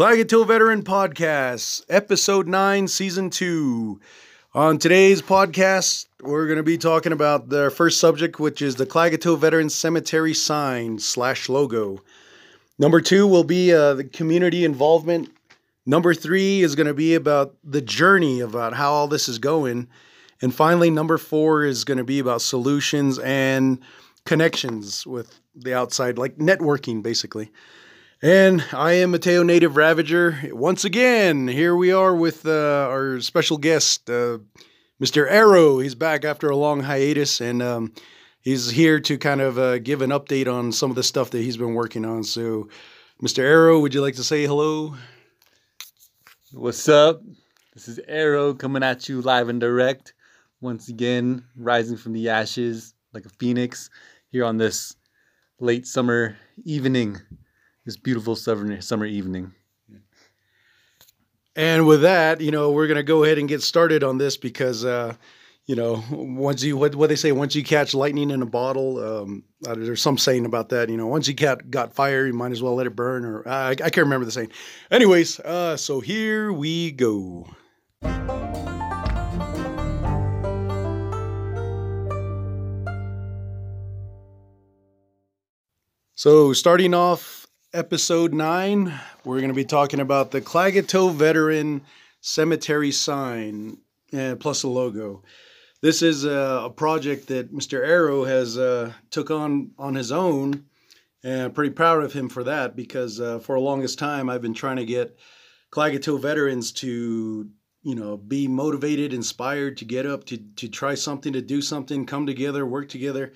Klagetoh Veteran Podcast, Episode 9, Season 2. On today's podcast, we're going to be talking about the first subject, which is the Klagetoh Veteran Cemetery sign slash logo. Number two will be uh, the community involvement. Number three is going to be about the journey, about how all this is going. And finally, number four is going to be about solutions and connections with the outside, like networking, basically. And I am Mateo Native Ravager. Once again, here we are with uh, our special guest, uh, Mr. Arrow. He's back after a long hiatus, and um, he's here to kind of uh, give an update on some of the stuff that he's been working on. So, Mr. Arrow, would you like to say hello? What's up? This is Arrow coming at you live and direct. Once again, rising from the ashes like a phoenix here on this late summer evening, this beautiful summer summer evening. And with that, you know, we're gonna go ahead and get started on this because, uh, you know, once you what what they say, once you catch lightning in a bottle, um, uh, there's some saying about that. You know, once you got got fire, you might as well let it burn. Or I, I can't remember the saying. Anyways, uh, so here we go. So, starting off episode nine, we're going to be talking about the Klagetoh Veteran Cemetery sign uh, plus a logo. This is a, a project that Mr. Arrow has uh, took on on his own, and I'm pretty proud of him for that because uh, for the longest time I've been trying to get Klagetoh veterans to you know be motivated, inspired to get up to to try something, to do something, come together, work together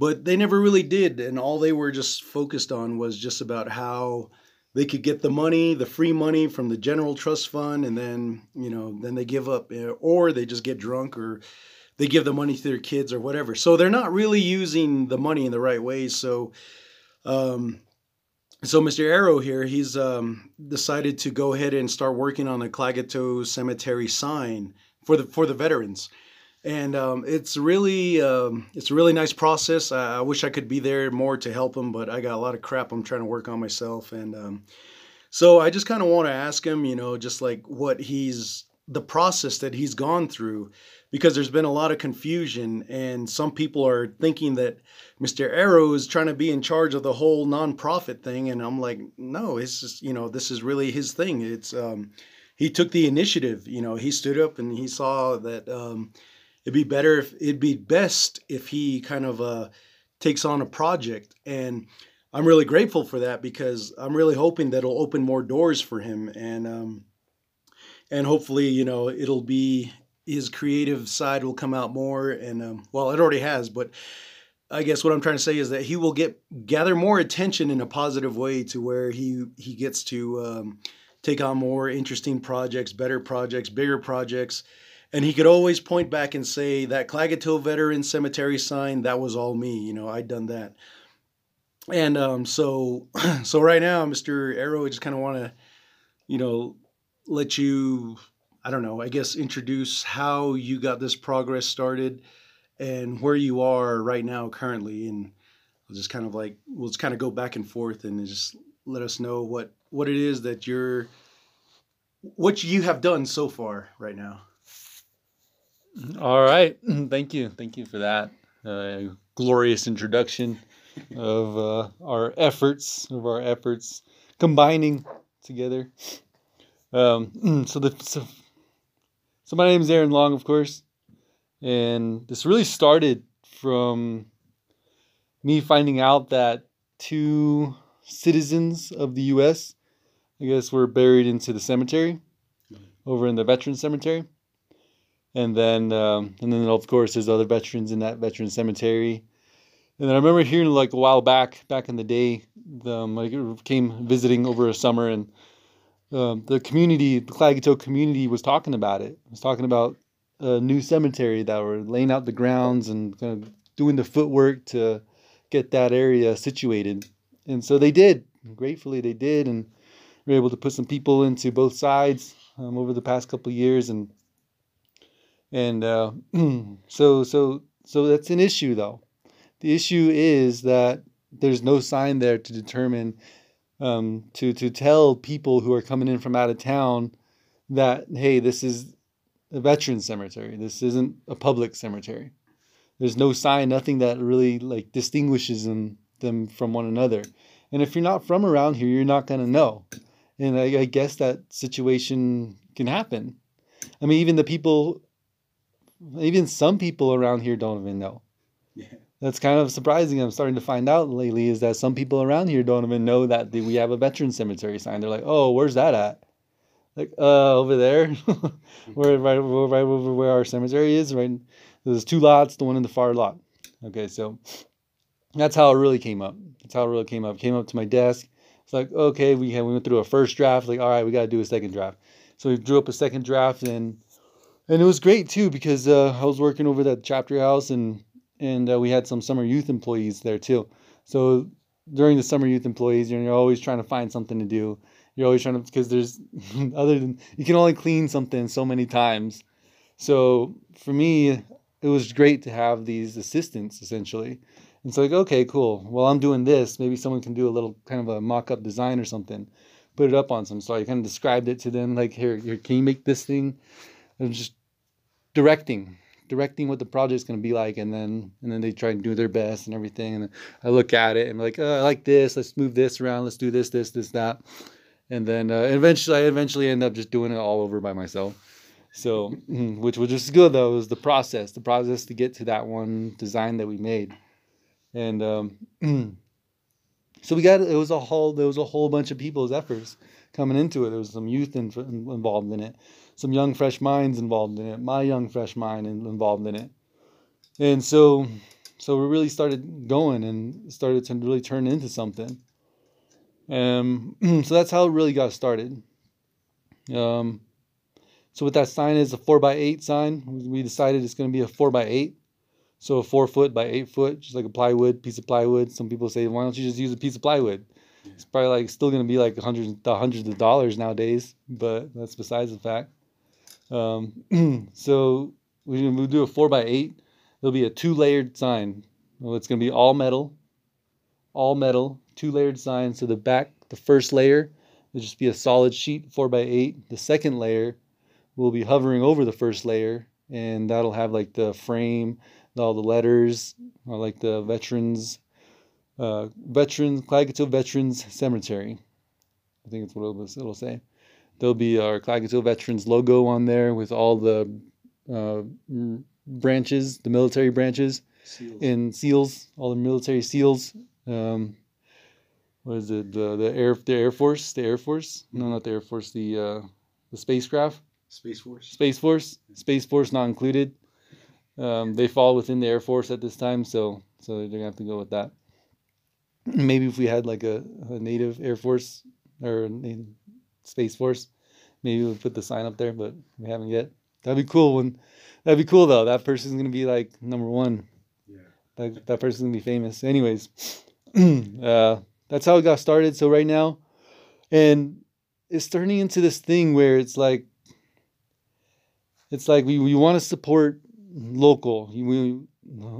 but they never really did and all they were just focused on was just about how they could get the money the free money from the general trust fund and then you know then they give up eh, or they just get drunk or they give the money to their kids or whatever so they're not really using the money in the right ways so um so Mr. Arrow here, he's um, decided to go ahead and start working on a Klagetoh Cemetery sign for the for the veterans and um, it's really um, it's a really nice process. I, I, wish I could be there more to help him, but I got a lot of crap I'm trying to work on myself, and um, so I just kind of want to ask him, you know, just like what he's the process that he's gone through, because there's been a lot of confusion, and some people are thinking that Mr. Arrow is trying to be in charge of the whole nonprofit thing, and I'm like, no, it's just you know this is really his thing. It's um, he took the initiative, you know, he stood up and he saw that um, it'd be better if it'd be best if he kind of uh, takes on a project. And i'm really grateful for that because i'm really hoping that it'll open more doors for him. And um, and hopefully you know it'll be his creative side will come out more. And um, well it already has but i guess what i'm trying to say is that he will get gather more attention in a positive way to where he he gets to um, take on more interesting projects better projects bigger projects and he could always point back and say that Klagetoh Veteran Cemetery sign that was all me. You know, I'd done that. And um, so, so right now, Mr. Arrow, I just kind of want to, you know, let you, I don't know, I guess introduce how you got this progress started and where you are right now currently, and I'll just kind of like we'll just kind of go back and forth and just let us know what what it is that you're what you have done so far right now. All right. Thank you. Thank you for that uh, glorious introduction of uh, our efforts, of our efforts combining together. Um, so the so, so my name is Aaron Long, of course, and this really started from me finding out that two citizens of the U.S. I guess were buried into the cemetery over in the Veteran Cemetery and then um, and then of course there's other veterans in that veteran cemetery. And then I remember hearing like a while back, back in the day, um, I came visiting over a summer, and um, the community, the Klagetoe community, was talking about it. It was talking about a new cemetery that were laying out the grounds and kind of doing the footwork to get that area situated. And so they did. Gratefully, they did, and were able to put some people into both sides um, over the past couple years, and and uh, so so so that's an issue though. The issue is that there's no sign there to determine um, to to tell people who are coming in from out of town that hey, this is a veteran cemetery. This isn't a public cemetery. There's no sign, nothing that really like distinguishes them them from one another. And if you're not from around here, you're not gonna know. And I, I guess that situation can happen. I mean, even the people, even some people around here don't even know. Yeah. That's kind of surprising. I'm starting to find out lately is that some people around here don't even know that we have a veteran cemetery sign. They're like, "Oh, where's that at?" Like, uh, over there, where right, right over where our cemetery is. Right, there's two lots. The one in the far lot. Okay, so that's how it really came up. That's how it really came up. Came up to my desk. It's like, okay, we had, we went through a first draft. Like, all right, we got to do a second draft. So we drew up a second draft, and and it was great too because uh, I was working over that chapter house, and and uh, we had some summer youth employees there too. So during the summer youth employees, you're, you're always trying to find something to do. You're always trying to because there's other than you can only clean something so many times. So for me, it was great to have these assistants essentially. And so like, okay, cool. Well, I'm doing this. Maybe someone can do a little kind of a mock-up design or something. Put it up on some. So I kind of described it to them, like, here, here, can you make this thing? And just directing, directing what the project's going to be like, and then and then they try and do their best and everything. And I look at it and I'm like, oh, I like this. Let's move this around. Let's do this, this, this, that. And then uh, eventually, I eventually end up just doing it all over by myself. So, which was just good though, was the process, the process to get to that one design that we made and um, so we got it was a whole there was a whole bunch of people's efforts coming into it. There was some youth in, involved in it, some young fresh minds involved in it, my young fresh mind involved in it, and so so we really started going and started to really turn into something. Um, so that's how it really got started. Um, so what that sign is a four by eight sign. We decided it's going to be a four by eight. So a four foot by eight foot, just like a plywood piece of plywood. Some people say, why don't you just use a piece of plywood? It's probably like still going to be like hundreds, hundreds of dollars nowadays, but that's besides the fact. Um, so we will do a four by eight. It'll be a two layered sign. Well, it's going to be all metal, all metal, two layered sign. So the back, the first layer, will just be a solid sheet four by eight. The second layer will be hovering over the first layer, and that'll have like the frame all the letters, like the veterans, uh, veterans, Klagetoh Veterans Cemetery. I think that's what it'll say. There'll be our Klagetoh Veterans logo on there with all the uh, branches, the military branches, seals. and seals, all the military seals. Um, what is it? The the air the Air Force, the Air Force? No, not the Air Force. The uh, the spacecraft. Space Force. Space Force. Space Force not included. Um, they fall within the Air Force at this time, so so they're gonna have to go with that. Maybe if we had like a, a native Air Force or Space Force, maybe we'll put the sign up there, but we haven't yet. That'd be cool when that'd be cool though. That person's gonna be like number one. Yeah. That that person's gonna be famous. Anyways, uh, that's how it got started. So right now, and it's turning into this thing where it's like it's like we, we want to support local. You,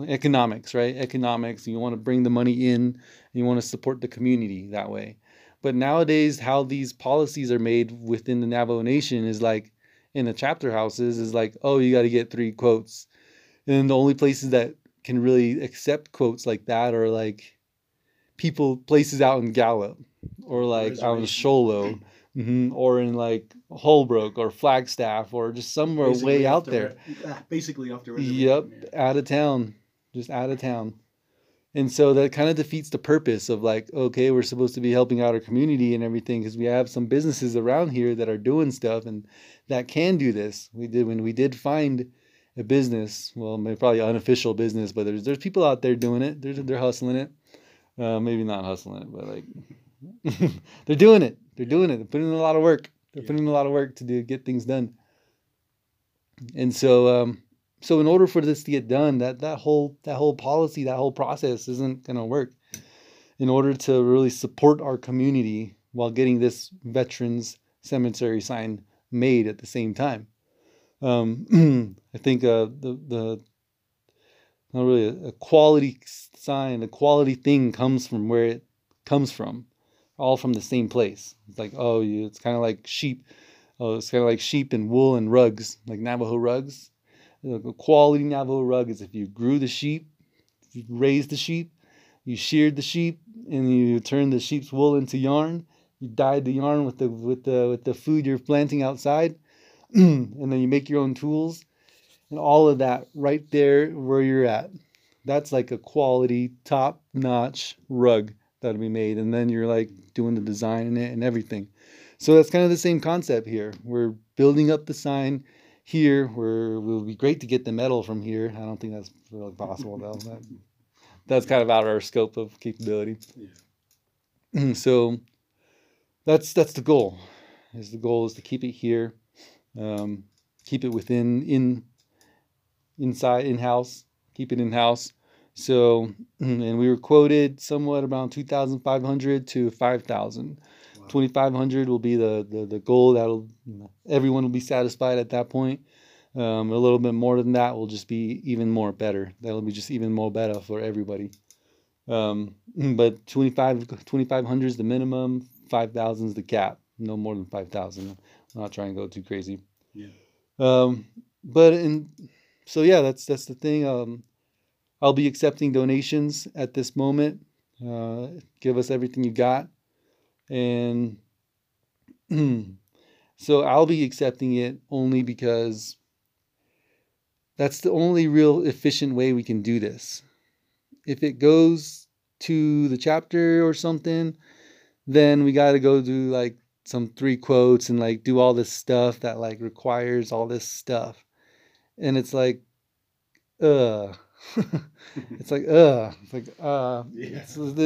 economics, right? Economics. You want to bring the money in. you want to support the community that way. But nowadays, how these policies are made within the Navajo Nation is like in the chapter houses is like, oh, you got to get three quotes, and the only places that can really accept quotes like that are like people places out in Gallup or like out in Show Low Mm-hmm. Or in like Holbrook or Flagstaff or just somewhere basically way out there. Basically off the Yep, yeah. out of town, just out of town. And so that kind of defeats the purpose of like, okay, we're supposed to be helping out our community and everything because we have some businesses around here that are doing stuff and that can do this. We did when we did find a business, well, maybe probably unofficial business, but there's there's people out there doing it. They're they're hustling it. Uh, maybe not hustling it, but like they're doing it. They're doing it. They're putting in a lot of work. They're yeah. putting in a lot of work to do get things done. And so, um, so in order for this to get done, that that whole that whole policy, that whole process isn't going to work. In order to really support our community while getting this veterans cemetery sign made at the same time, um, I think uh, the the not really a, a quality sign, a quality thing comes from where it comes from all from the same place. It's like, oh, it's kind of like sheep. Oh, it's kind of like sheep and wool and rugs, like Navajo rugs. A quality Navajo rug is if you grew the sheep, you raised the sheep, you sheared the sheep, and you turned the sheep's wool into yarn. You dyed the yarn with the with the with the food you're planting outside, and then you make your own tools, and all of that right there where you're at. That's like a quality, top notch rug that'll be made, and then you're like doing the design in it and everything. So that's kind of the same concept here. We're building up the sign here where it would be great to get the metal from here. I don't think that's really possible though. That, that's kind of out of our scope of capability. Yeah. so that's that's the goal. Is the goal is to keep it here, um, keep it within in inside in house, keep it in house. So and we were quoted somewhat around two thousand five hundred to five thousand. 2500 will be the, the, the goal that'll everyone will be satisfied at that point. Um, a little bit more than that will just be even more better. That'll be just even more better for everybody. Um, but 25 2500 is the minimum. 5000 is the cap no more than 5000 i'm not trying to go too crazy. Yeah. Um, but in so yeah that's that's the thing. Um, i'll be accepting donations at this moment. Uh, give us everything you got and so I'll be accepting it only because that's the only real efficient way we can do this. If it goes to the chapter or something, then we got to go do like some three quotes and like do all this stuff that like requires all this stuff. And it's like, uh, it's like, uh, it's like, uh, yeah. it's, and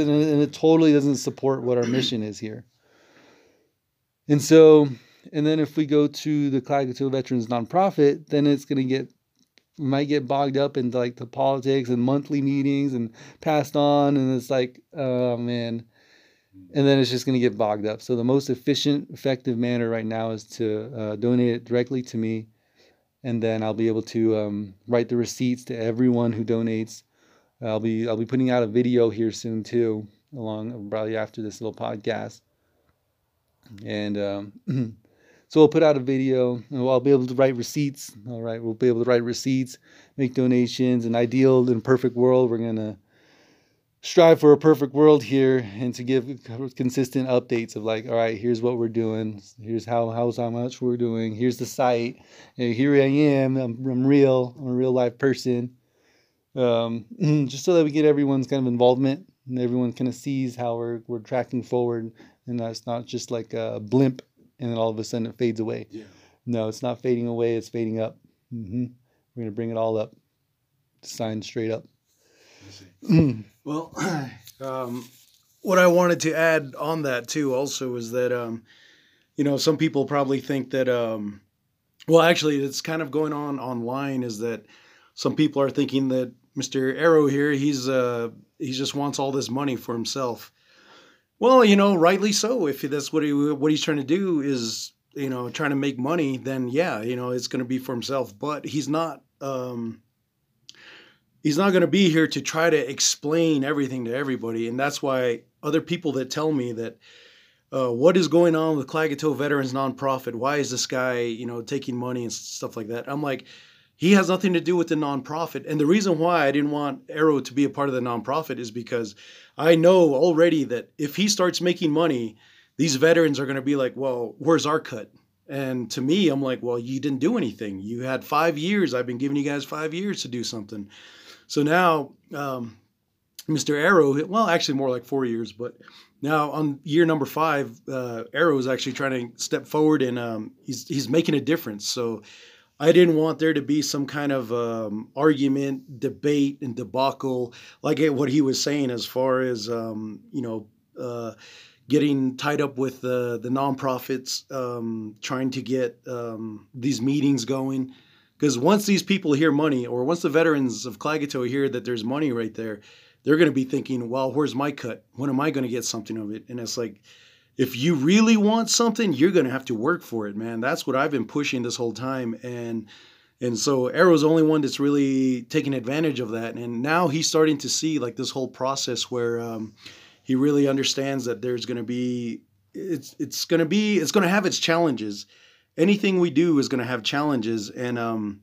it totally doesn't support what our mission is here. And so, and then if we go to the Klagetoh Veterans Nonprofit, then it's going to get, might get bogged up into like the politics and monthly meetings and passed on. And it's like, oh man. And then it's just going to get bogged up. So the most efficient, effective manner right now is to uh, donate it directly to me and then I'll be able to um, write the receipts to everyone who donates. I'll be I'll be putting out a video here soon too, along probably after this little podcast, and um, so we'll put out a video. And I'll be able to write receipts. All right, we'll be able to write receipts, make donations. An ideal and perfect world, we're gonna strive for a perfect world here and to give consistent updates of like all right here's what we're doing. Here's how how's how much we're doing. Here's the site. Here i am. I'm, I'm real. I'm a real life person. Um, just so that we get everyone's kind of involvement and everyone kind of sees how we're, we're tracking forward and that's not just like a blimp and then all of a sudden it fades away. Yeah. no it's not fading away. It's fading up. Mm-hmm. we're going to bring it all up. Sign straight up well, um, what I wanted to add on that too also is that um, you know some people probably think that um, well actually it's kind of going on online is that some people are thinking that Mr. Arrow here he's uh, he just wants all this money for himself. Well, you know, rightly so. If that's what he what he's trying to do is you know trying to make money, then yeah, you know it's going to be for himself. But he's not. Um, he's not going to be here to try to explain everything to everybody. And that's why other people that tell me that uh, what is going on with Klagetoh Veterans Nonprofit? Why is this guy, you know, taking money and stuff like that? I'm like, he has nothing to do with the nonprofit. And the reason why I didn't want Arrow to be a part of the nonprofit is because I know already that if he starts making money, these veterans are going to be like, well, where's our cut? And to me, I'm like, well, you didn't do anything. You had five years. I've been giving you guys five years to do something. So now, um, Mr. Arrow, well, actually more like four years, but now on year number five, uh, Arrow is actually trying to step forward and um, he's he's making a difference. So I didn't want there to be some kind of um, argument, debate, and debacle like what he was saying as far as um, you know. Uh, getting tied up with the the nonprofits, um, trying to get um, these meetings going. Because once these people hear money, or once the veterans of Klagetoh hear that there's money right there, they're going to be thinking, well, where's my cut? When am I going to get something of it? And it's like, if you really want something, you're going to have to work for it, man. That's what I've been pushing this whole time. And and so Arrow's the only one that's really taking advantage of that. And now he's starting to see like this whole process where um, he really understands that there's going to be it's it's going to be it's going to have its challenges. Anything we do is going to have challenges, and um,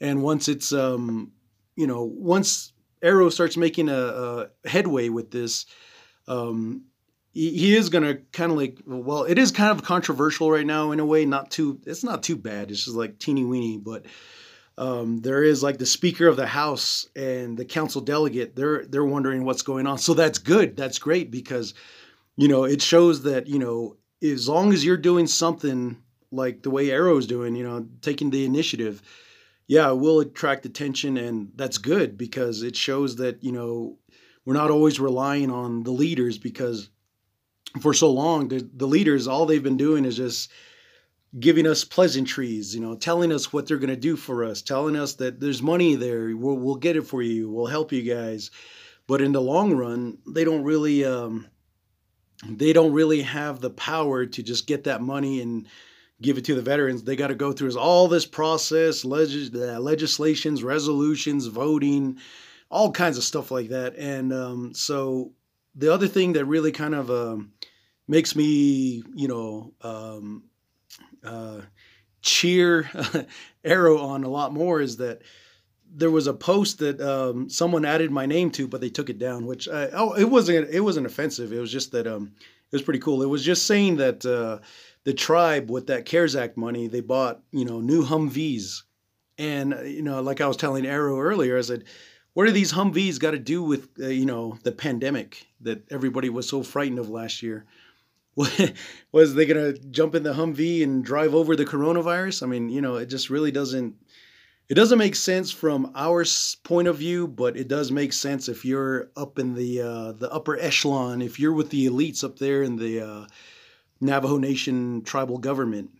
and once it's um, you know, once Arrow starts making a, a headway with this, um, he, is going to kind of like well, it is kind of controversial right now in a way. Not too, it's not too bad. It's just like teeny weeny, but um, there is like the Speaker of the House and the Council delegate. They're they're wondering what's going on. So that's good. That's great because you know it shows that you know as long as you're doing something like the way Arrow's doing, you know, taking the initiative, yeah, it will attract attention, and that's good because it shows that you know we're not always relying on the leaders because for so long the, the leaders all they've been doing is just giving us pleasantries, you know, telling us what they're going to do for us, telling us that there's money there, we'll, we'll get it for you, we'll help you guys. But in the long run, they don't really um, they don't really have the power to just get that money and give it to the veterans. They got to go through all this process, legis- legislations, resolutions, voting, all kinds of stuff like that. And um, so the other thing that really kind of um, makes me, you know, um, uh, cheer Arrow on a lot more is that there was a post that um, someone added my name to, but they took it down. Which I, oh, it wasn't it wasn't offensive. It was just that um, it was pretty cool. It was just saying that uh, the tribe with that CARES Act money, they bought you know new Humvees, and you know like I was telling Arrow earlier, I said. What are these Humvees got to do with uh, you know the pandemic that everybody was so frightened of last year? was they to jump in the Humvee and drive over the coronavirus? I mean, you know, it just really doesn't it doesn't make sense from our point of view, but it does make sense if you're up in the uh, the upper echelon, if you're with the elites up there in the uh, Navajo Nation tribal government.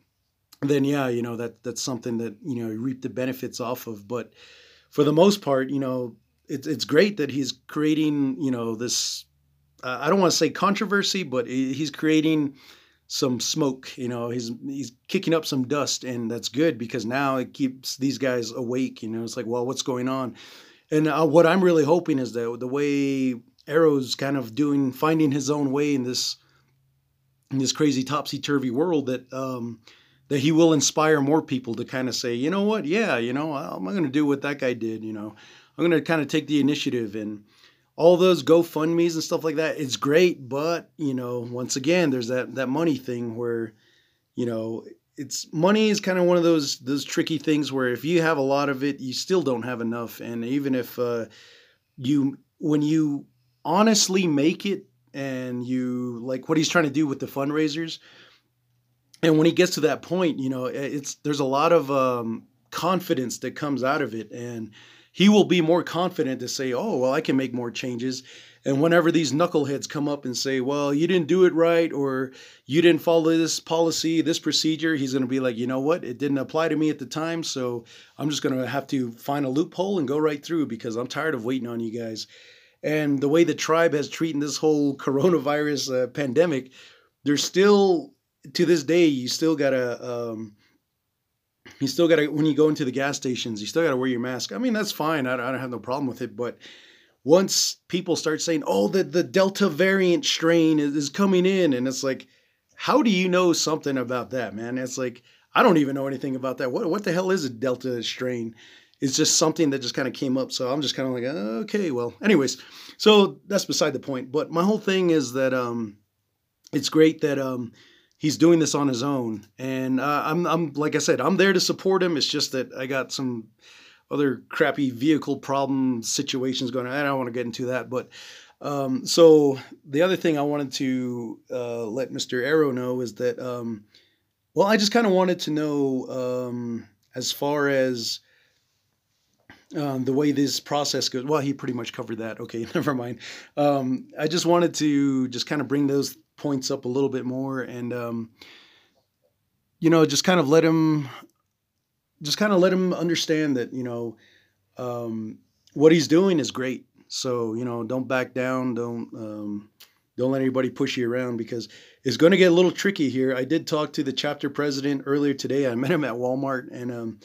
Then yeah, you know that that's something that you know you reap the benefits off of. But for the most part, you know, it's it's great that he's creating you know this uh, I don't want to say controversy, but he's creating some smoke. You know, he's he's kicking up some dust, and that's good because now it keeps these guys awake. You know, it's like, well, what's going on? And uh, what I'm really hoping is that the way Arrow's kind of doing, finding his own way in this in this crazy topsy turvy world, that um, that he will inspire more people to kind of say, you know what, yeah, you know, I'm going to do what that guy did. You know, I'm going to kind of take the initiative and all those GoFundMe's and stuff like that, it's great, but you know, once again, there's that that money thing where, you know, it's money is kind of one of those those tricky things where if you have a lot of it, you still don't have enough, and even if uh, you when you honestly make it and you like what he's trying to do with the fundraisers, and when he gets to that point, you know, it's there's a lot of um, confidence that comes out of it, and he will be more confident to say, oh, well, I can make more changes. And whenever these knuckleheads come up and say, well, you didn't do it right, or you didn't follow this policy, this procedure, he's going to be like, you know what? It didn't apply to me at the time. So I'm just going to have to find a loophole and go right through because I'm tired of waiting on you guys. And the way the tribe has treated this whole coronavirus uh, pandemic, there's still, to this day, you still got to, um, you still got to when you go into the gas stations you still got to wear your mask. I mean that's fine. I, I don't have no problem with it but once people start saying oh the, the delta variant strain is, is coming in and it's like how do you know something about that man? It's like i don't even know anything about that. What, what the hell is a delta strain? It's just something that just kind of came up so i'm just kind of like okay well. Anyways so that's beside the point but my whole thing is that um it's great that um he's doing this on his own, and uh, I'm I'm like I said, I'm there to support him. It's just that I got some other crappy vehicle problem situations going on. I don't want to get into that, but. Um, so the other thing I wanted to uh, let Mr. Arrow know is that, um, well, I just kind of wanted to know um, as far as um, the way this process goes. Well, he pretty much covered that. Okay, never mind. Um, I just wanted to just kind of bring those points up a little bit more and um, you know just kind of let him just kind of let him understand that you know um, what he's doing is great. So you know don't back down. Don't um, don't let anybody push you around because it's going to get a little tricky here. I did talk to the chapter president earlier today. I met him at walmart and um,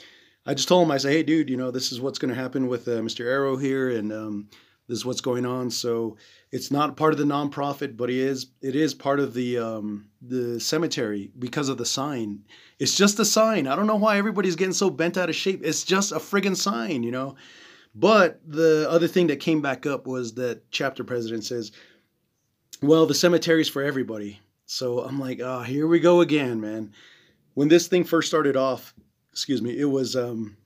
i just told him i said hey dude you know this is what's going to happen with uh, mr arrow here and um, this is what's going on. So it's not part of the nonprofit, but it is it is part of the um, the cemetery because of the sign. It's just a sign. I don't know why everybody's getting so bent out of shape. It's just a friggin' sign, you know. But the other thing that came back up was that chapter president says, "Well, the cemetery's for everybody." So I'm like, "Ah, oh, here we go again, man." When this thing first started off, excuse me, it was um,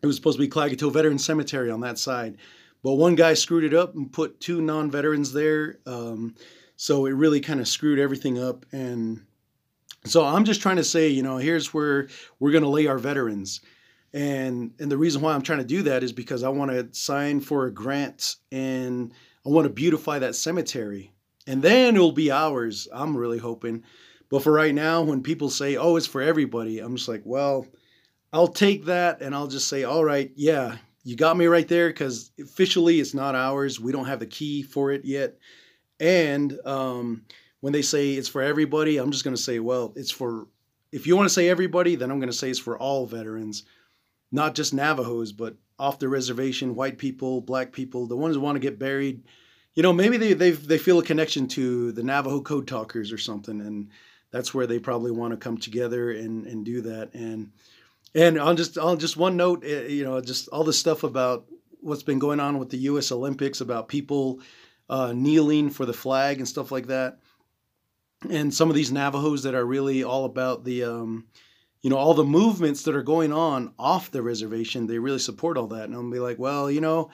it was supposed to be Klagetoh Veteran Cemetery on that side but one guy screwed it up and put two non-veterans there, um, so it really kind of screwed everything up. And so I'm just trying to say, you know, here's where we're going to lay our veterans. And and the reason why I'm trying to do that is because I want to sign for a grant and I want to beautify that cemetery. And then it'll be ours. I'm really hoping. But for right now, when people say, "Oh, it's for everybody," I'm just like, "Well, I'll take that and I'll just say, all right, yeah, you got me right there because officially it's not ours. We don't have the key for it yet. And um, when they say it's for everybody, I'm just going to say, well, it's for, if you want to say everybody, then I'm going to say it's for all veterans, not just Navajos, but off the reservation, white people, black people, the ones who want to get buried. You know, maybe they they they feel a connection to the Navajo code talkers or something, and that's where they probably want to come together and and do that. And and on just on just one note, eh, you know, just all this stuff about what's been going on with the U.S. Olympics about people uh, kneeling for the flag and stuff like that, and some of these Navajos that are really all about the, um, you know, all the movements that are going on off the reservation. They really support all that, and I'll be like, well, you know,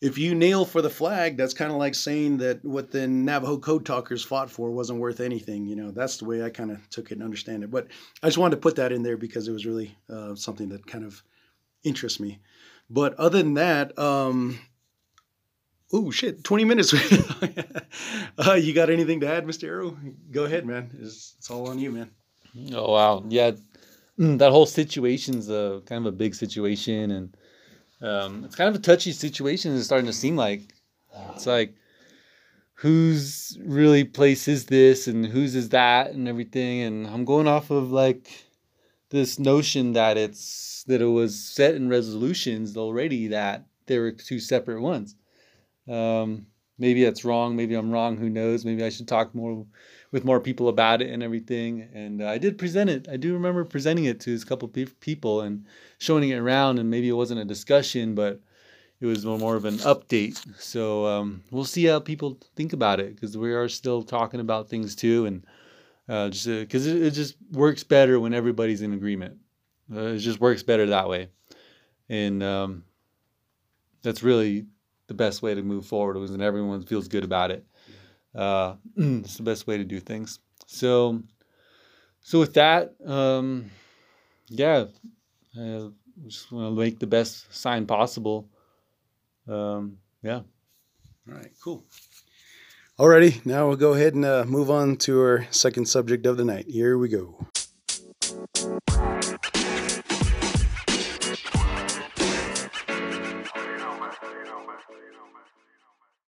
if you kneel for the flag, that's kind of like saying that what the Navajo code talkers fought for wasn't worth anything. You know, that's the way I kind of took it and understand it. But I just wanted to put that in there because it was really uh, something that kind of interests me. But other than that, um, oh shit, twenty minutes. uh, you got anything to add, Mister Arrow? Go ahead, man. It's, it's all on you, man. Oh wow, yeah, that whole situation's a kind of a big situation and um, it's kind of a touchy situation. It's starting to seem like it's like whose really place is this and whose is that and everything. And I'm going off of like this notion that it's that it was set in resolutions already that there were two separate ones. Um, maybe that's wrong. Maybe I'm wrong. Who knows? Maybe I should talk more with more people about it and everything. And uh, I did present it. I do remember presenting it to a couple people and showing it around. And maybe it wasn't a discussion, but it was more of an update. So um, we'll see how people think about it because we are still talking about things too, and uh, just because uh, it, it, just works better when everybody's in agreement. Uh, it just works better that way, and um, that's really the best way to move forward. Was when everyone feels good about it. Uh, it's the best way to do things. So, so with that, um, yeah, I just want to make the best sign possible. Um, yeah. All right, cool. Alrighty, now we'll go ahead and uh, move on to our second subject of the night. Here we go.